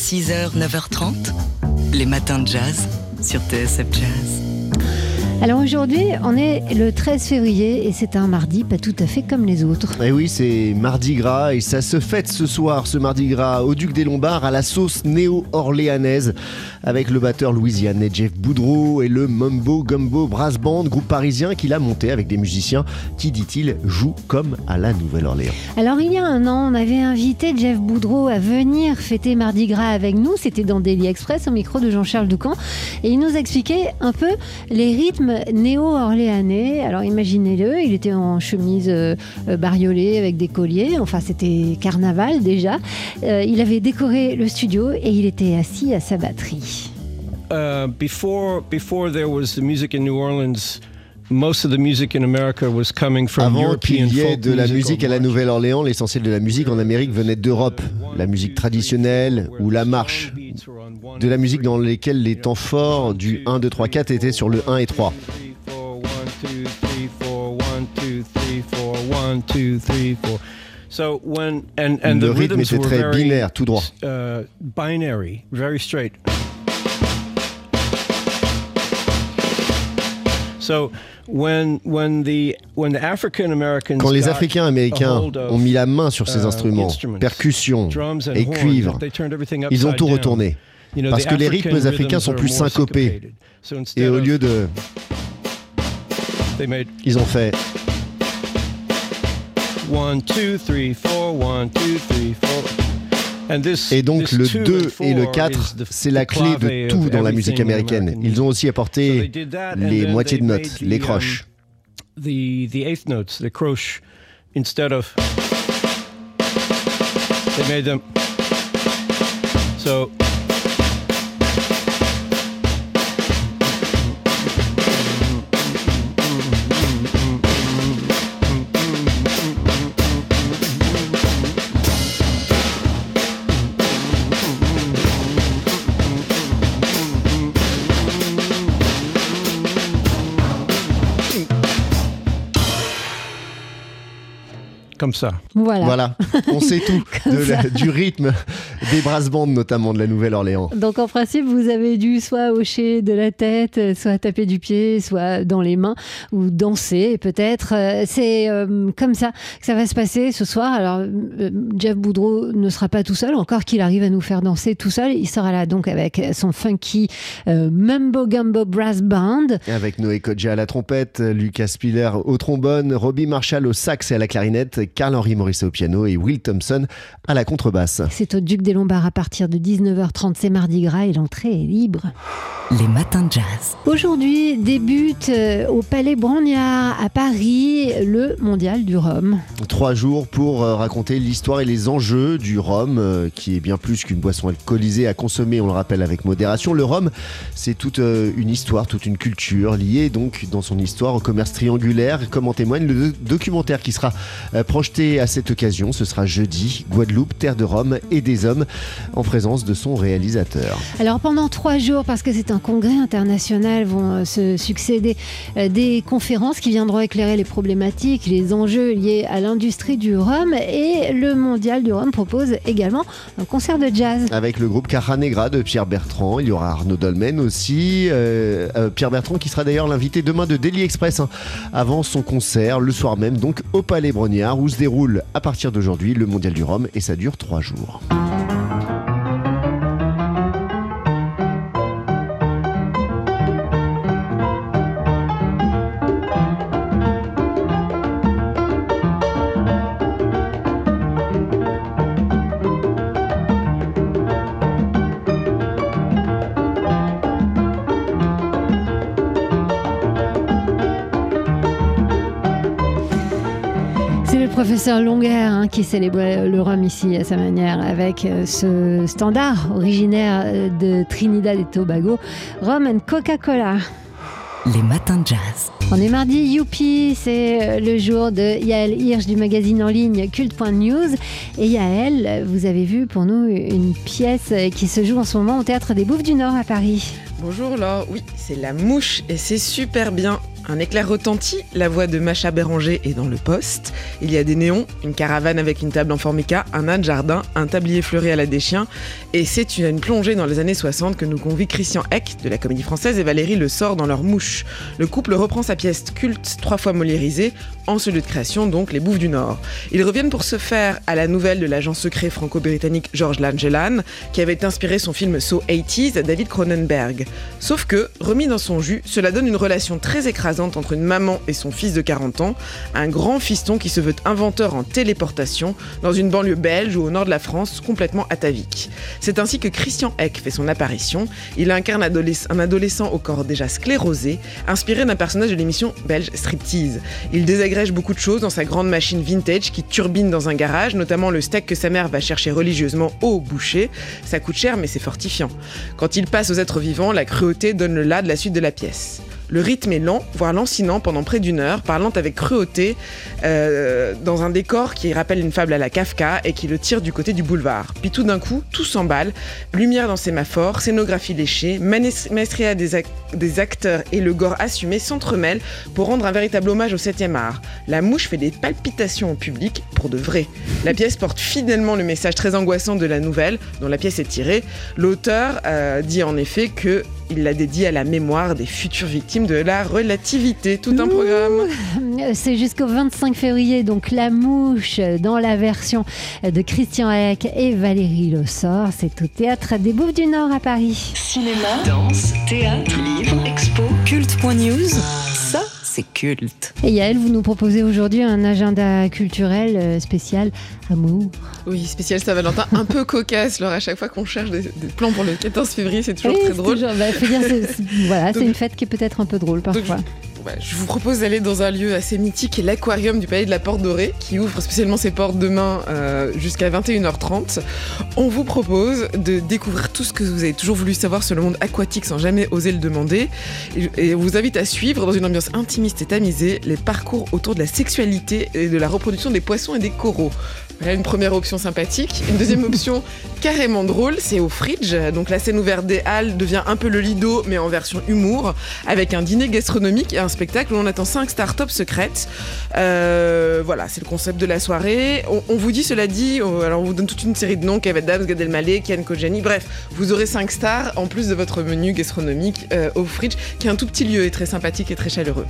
6h, 9h30, les matins de jazz sur TSF Jazz. Alors aujourd'hui, on est le 13 février et c'est un mardi pas tout à fait comme les autres. Et oui, c'est Mardi Gras et ça se fête ce soir, ce Mardi Gras, au Duc des Lombards à la sauce néo-orléanaise avec le batteur louisianais Jeff Boudreau et le Mumbo Gumbo Brass Band, groupe parisien qu'il a monté avec des musiciens qui, dit-il, jouent comme à la Nouvelle-Orléans. Alors il y a un an, on avait invité Jeff Boudreau à venir fêter Mardi Gras avec nous. C'était dans Daily Express au micro de Jean-Charles Doucan et il nous expliquait un peu les rythmes néo-orléanais. Alors imaginez-le, il était en chemise euh, euh, bariolée avec des colliers. Enfin, c'était carnaval déjà. Euh, il avait décoré le studio et il était assis à sa batterie. Before before there was the music in New Orleans. Most of the music in America was coming from Avant European qu'il y ait de la musique à la. Nouvelle-Orléans, l'essentiel de la musique en Amérique venait d'Europe. La musique traditionnelle ou la marche. De la musique dans lesquelles les temps forts du 1, 2, 3, 4 étaient sur le 1 et 3. So when and and Le the rythme était très very, binaire, tout droit. uh, binary, very straight. Quand les Africains américains ont mis la main sur ces instruments, percussions et cuivres, ils ont tout retourné. Parce que les rythmes africains sont plus syncopés. Et au lieu de... Ils ont fait... 1, 2, 3, 4, 1, 2, 3, 4. Et donc le two 2 and et le four 4, is the- c'est la clé de tout dans la musique américaine. Ils ont aussi apporté les moitiés de notes, les croches. um, the the eighth notes, the croche, instead of they made them. So comme ça. Voilà. Voilà, on sait tout de la- du rythme des brass bands notamment de la Nouvelle-Orléans. Donc en principe, vous avez dû soit hocher de la tête, soit taper du pied, soit dans les mains, ou danser peut-être. Euh, C'est euh, comme ça que ça va se passer ce soir. Alors euh, Jeff Boudreau ne sera pas tout seul, encore qu'il arrive à nous faire danser tout seul. Il sera là donc avec son funky euh, Mumbo Gumbo Brass Band. Avec Noé Kodja à la trompette, Lucas Spiller au trombone, Robbie Marshall au sax et à la clarinette, Carl-Henri Morisset au piano et Will Thompson à la contrebasse. C'est au Duc des Lombards à partir de 19h30. C'est Mardi Gras et l'entrée est libre. Les matins de jazz. Aujourd'hui débute euh, au Palais Brongniart à Paris le Mondial du Rhum. Trois jours pour euh, raconter l'histoire et les enjeux du rhum, euh, qui est bien plus qu'une boisson alcoolisée à consommer, on le rappelle avec modération. Le rhum, c'est toute une histoire, toute une culture liée donc dans son histoire au commerce triangulaire, comme en témoigne le do- documentaire qui sera projeté à cette occasion. Ce sera jeudi, Guadeloupe, terre de rhum et des hommes, en présence de son réalisateur. Alors pendant trois jours, parce que c'est un congrès international, vont euh, se succéder euh, des conférences qui viendront éclairer les problématiques, les enjeux liés à l'industrie du rhum. Et le Mondial du rhum propose également un concert de jazz. Avec le groupe Cara Negra de Pierre Bertrand, il y aura Arnaud Dolmen aussi. euh, Pierre Bertrand qui sera d'ailleurs l'invité demain de Daily Express hein, avant son concert le soir même, donc au Palais Brognard où se déroule à partir d'aujourd'hui le Mondial du Rhum et ça dure trois jours. Professeur Longuer hein, qui célébrait le rhum ici à sa manière avec euh, ce standard originaire euh, de Trinidad et Tobago, Rhum and Coca-Cola. Les matins de jazz. On est mardi, youpi, c'est euh, le jour de Yael Hirsch du magazine en ligne culte.news. Et Yael, vous avez vu pour nous une pièce qui se joue en ce moment au Théâtre des Bouffes du Nord à Paris. Bonjour Laure, oui, c'est La Mouche et c'est super bien. Un éclair retentit, la voix de Macha Béranger est dans le poste. Il y a des néons, une caravane avec une table en formica, un âne jardin, un tablier fleuri à la déchien. Et c'est une, plongée dans les années 60 que nous convie Christian Eck de la Comédie Française et Valérie Le Sort dans leur mouche. Le couple reprend sa pièce culte, trois fois moliérisée, en ce lieu de création donc Les Bouffes du Nord. Ils reviennent pour se faire à la nouvelle de l'agent secret franco-britannique George Langelan, qui avait inspiré son film So 80s à David Cronenberg. Sauf que, remis dans son jus, cela donne une relation très écrasante entre une maman et son fils de 40 ans, un grand fiston qui se veut inventeur en téléportation dans une banlieue belge ou au nord de la France complètement atavique. C'est ainsi que Christian Eck fait son apparition. Il incarne un adolescent au corps déjà sclérosé, inspiré d'un personnage de l'émission belge Striptease. Il désagrège beaucoup de choses dans sa grande machine vintage qui turbine dans un garage, notamment le steak que sa mère va chercher religieusement au boucher. Ça coûte cher mais c'est fortifiant. Quand il passe aux êtres vivants, la cruauté donne le là de la suite de la pièce. Le rythme est lent, voire lancinant pendant près d'une heure, parlant avec cruauté euh, dans un décor qui rappelle une fable à la Kafka et qui le tire du côté du boulevard. Puis tout d'un coup, tout s'emballe, lumière dans sémaphores, scénographie léchée, maestria des, acteurs et le gore assumé s'entremêlent pour rendre un véritable hommage au 7e art. La mouche fait des palpitations au public pour de vrai. La pièce porte fidèlement le message très angoissant de la nouvelle dont la pièce est tirée. L'auteur euh, dit en effet que il l'a dédié à la mémoire des futures victimes de la relativité. Tout un programme. C'est jusqu'au 25 février, donc La Mouche, dans la version de Christian Eck et Valérie Lossor. C'est au Théâtre des Bouffes du Nord à Paris. Cinéma, danse, théâtre, livre, expo, culte.news. C'est culte. Et Yael, vous nous proposez aujourd'hui un agenda culturel euh, spécial amour. Oui, spécial Saint-Valentin, un peu cocasse. Alors à chaque fois qu'on cherche des, des, plans pour le 14 février, c'est toujours Oui, très drôle. toujours- bah, faut dire, c'est- c'est- voilà, c'est une fête qui est peut-être un peu drôle parfois. Je vous propose d'aller dans un lieu assez mythique l'aquarium du Palais de la Porte Dorée, qui ouvre spécialement ses portes demain euh, jusqu'à 21h30. On vous propose de découvrir tout ce que vous avez toujours voulu savoir sur le monde aquatique sans jamais oser le demander. Et on vous invite à suivre, dans une ambiance intimiste et tamisée, les parcours autour de la sexualité et de la reproduction des poissons et des coraux. Voilà une première option sympathique. Une deuxième option carrément drôle, c'est au Fridge. Donc la scène ouverte des Halles devient un peu le Lido, mais en version humour, avec un dîner gastronomique et un spectacle où on attend 5 startups secrètes. Euh, voilà, c'est le concept de la soirée. On, on vous dit, cela dit, on, alors on vous donne toute une série de noms, Kev Adams, Gad Elmaleh, Ken Kojani, bref, vous aurez 5 stars en plus de votre menu gastronomique euh, au Fridge, qui est un tout petit lieu et très sympathique et très chaleureux.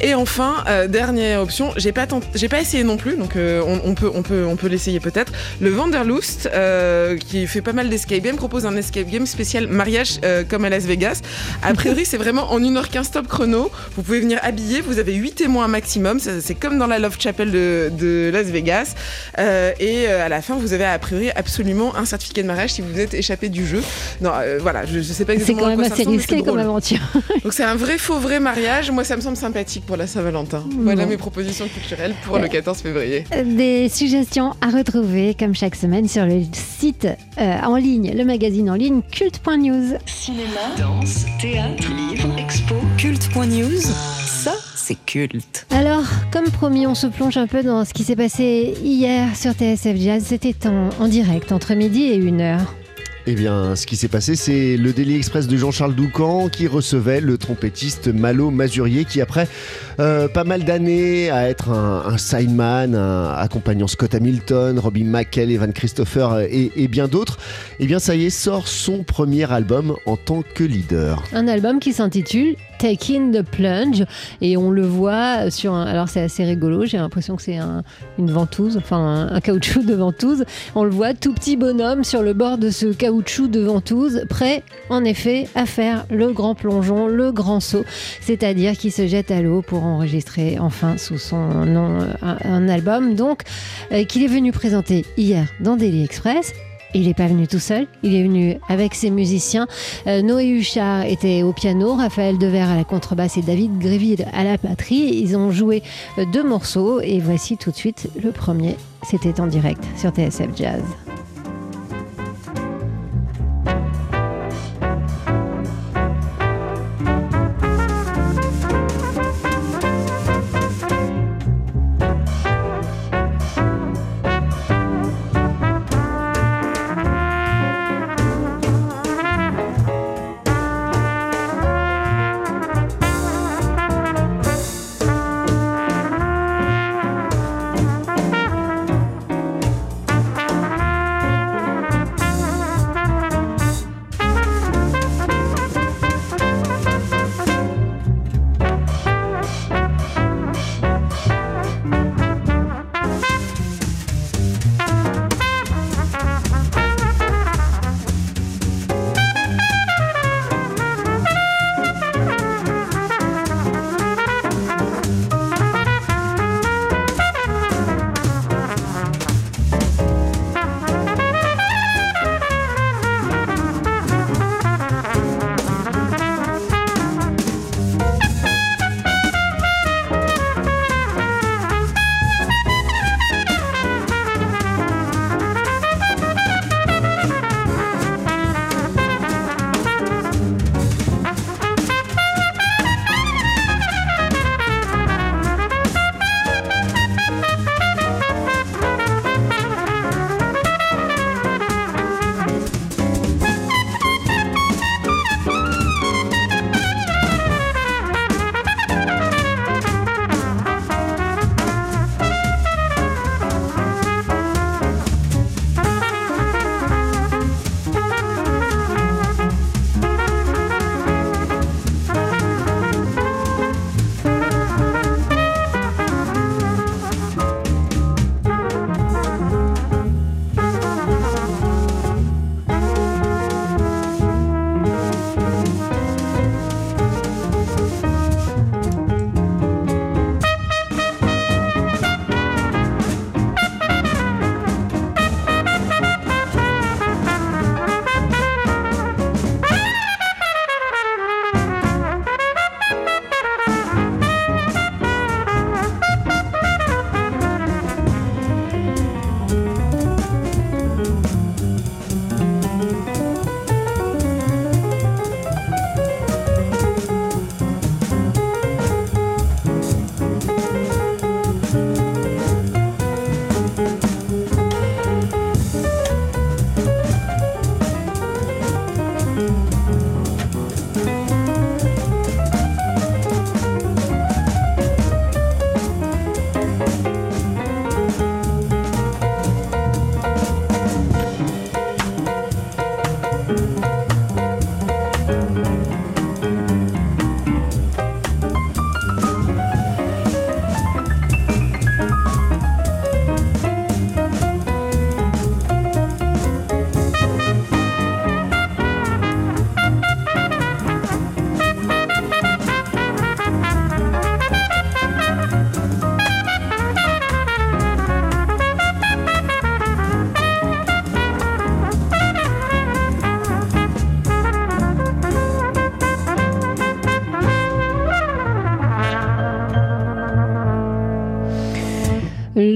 Et enfin, euh, dernière option, j'ai pas, tent- j'ai pas essayé non plus, donc on, on peut, on peut, on peut l'essayer peut-être. Le Vanderlust, euh, qui fait pas mal d'escape games, propose un escape game spécial mariage euh, comme à Las Vegas. A priori, c'est vraiment en 1h15 top chrono. Vous pouvez venir habiller, vous avez 8 témoins maximum. C'est comme dans la Love Chapel de, de Las Vegas. Euh, et à la fin, vous avez a priori absolument un certificat de mariage si vous êtes échappé du jeu. Non, voilà, je, je sais pas C'est exactement quand à même assez risqué c'est comme aventure. Donc c'est un vrai faux vrai mariage. Moi, ça me semble sympathique pour la Saint-Valentin. Voilà Bon. mes propositions culturelles pour le 14 février. Des suggestions à retrouver comme chaque semaine sur le site euh, en ligne, le magazine en ligne culte.news. Cinéma, danse, théâtre, livre, expo, culte.news. Ça, c'est culte. Alors, comme promis, on se plonge un peu dans ce qui s'est passé hier sur TSF Jazz. C'était en, en direct entre midi et une heure. Eh bien, ce qui s'est passé, c'est le Daily Express de Jean-Charles Doucan qui recevait le trompettiste Malo Mazurier qui, après euh, pas mal d'années à être un, sideman, un- accompagnant Scott Hamilton, Robbie McKell, Evan Christopher et, bien d'autres, eh bien, ça y est, sort son premier album en tant que leader. Un album qui s'intitule Taking the Plunge et on le voit sur un. Alors c'est assez rigolo, j'ai l'impression que c'est un- une ventouse, enfin un caoutchouc de ventouse. On le voit tout petit bonhomme sur le bord de ce caoutchouc de ventouse, prêt en effet à faire le grand plongeon, le grand saut, c'est-à-dire qui se jette à l'eau pour enregistrer enfin sous son nom euh, un, album donc euh, qu'il est venu présenter hier dans Daily Express. Il n'est pas venu tout seul, il est venu avec ses musiciens. Euh, Noé Huchard était au piano, Raphaël Devers à la contrebasse et David Gréville à la batterie. Ils ont joué deux morceaux et voici tout de suite le premier. C'était en direct sur TSF Jazz.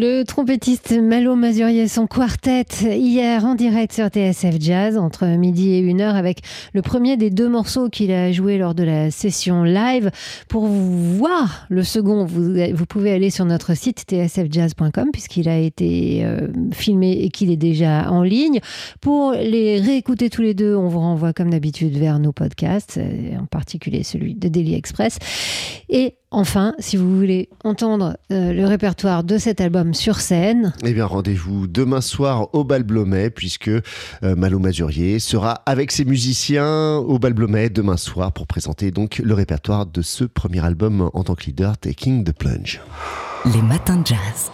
Le trompettiste Malo Mazurier, son quartet, hier en direct sur TSF Jazz, entre midi et une heure, avec le premier des deux morceaux qu'il a joué lors de la session live. Pour voir le second, vous, vous pouvez aller sur notre site tsfjazz.com, puisqu'il a été euh, filmé et qu'il est déjà en ligne. Pour les réécouter tous les deux, on vous renvoie comme d'habitude vers nos podcasts, en particulier celui de Daily Express. Et Enfin, si vous voulez entendre euh, le répertoire de cet album sur scène, Eh bien, rendez-vous demain soir au Bal Blomet, puisque euh, Malo Mazurier sera avec ses musiciens au Bal Blomet demain soir pour présenter donc le répertoire de ce premier album en tant que leader, Taking the Plunge. Les matins de jazz.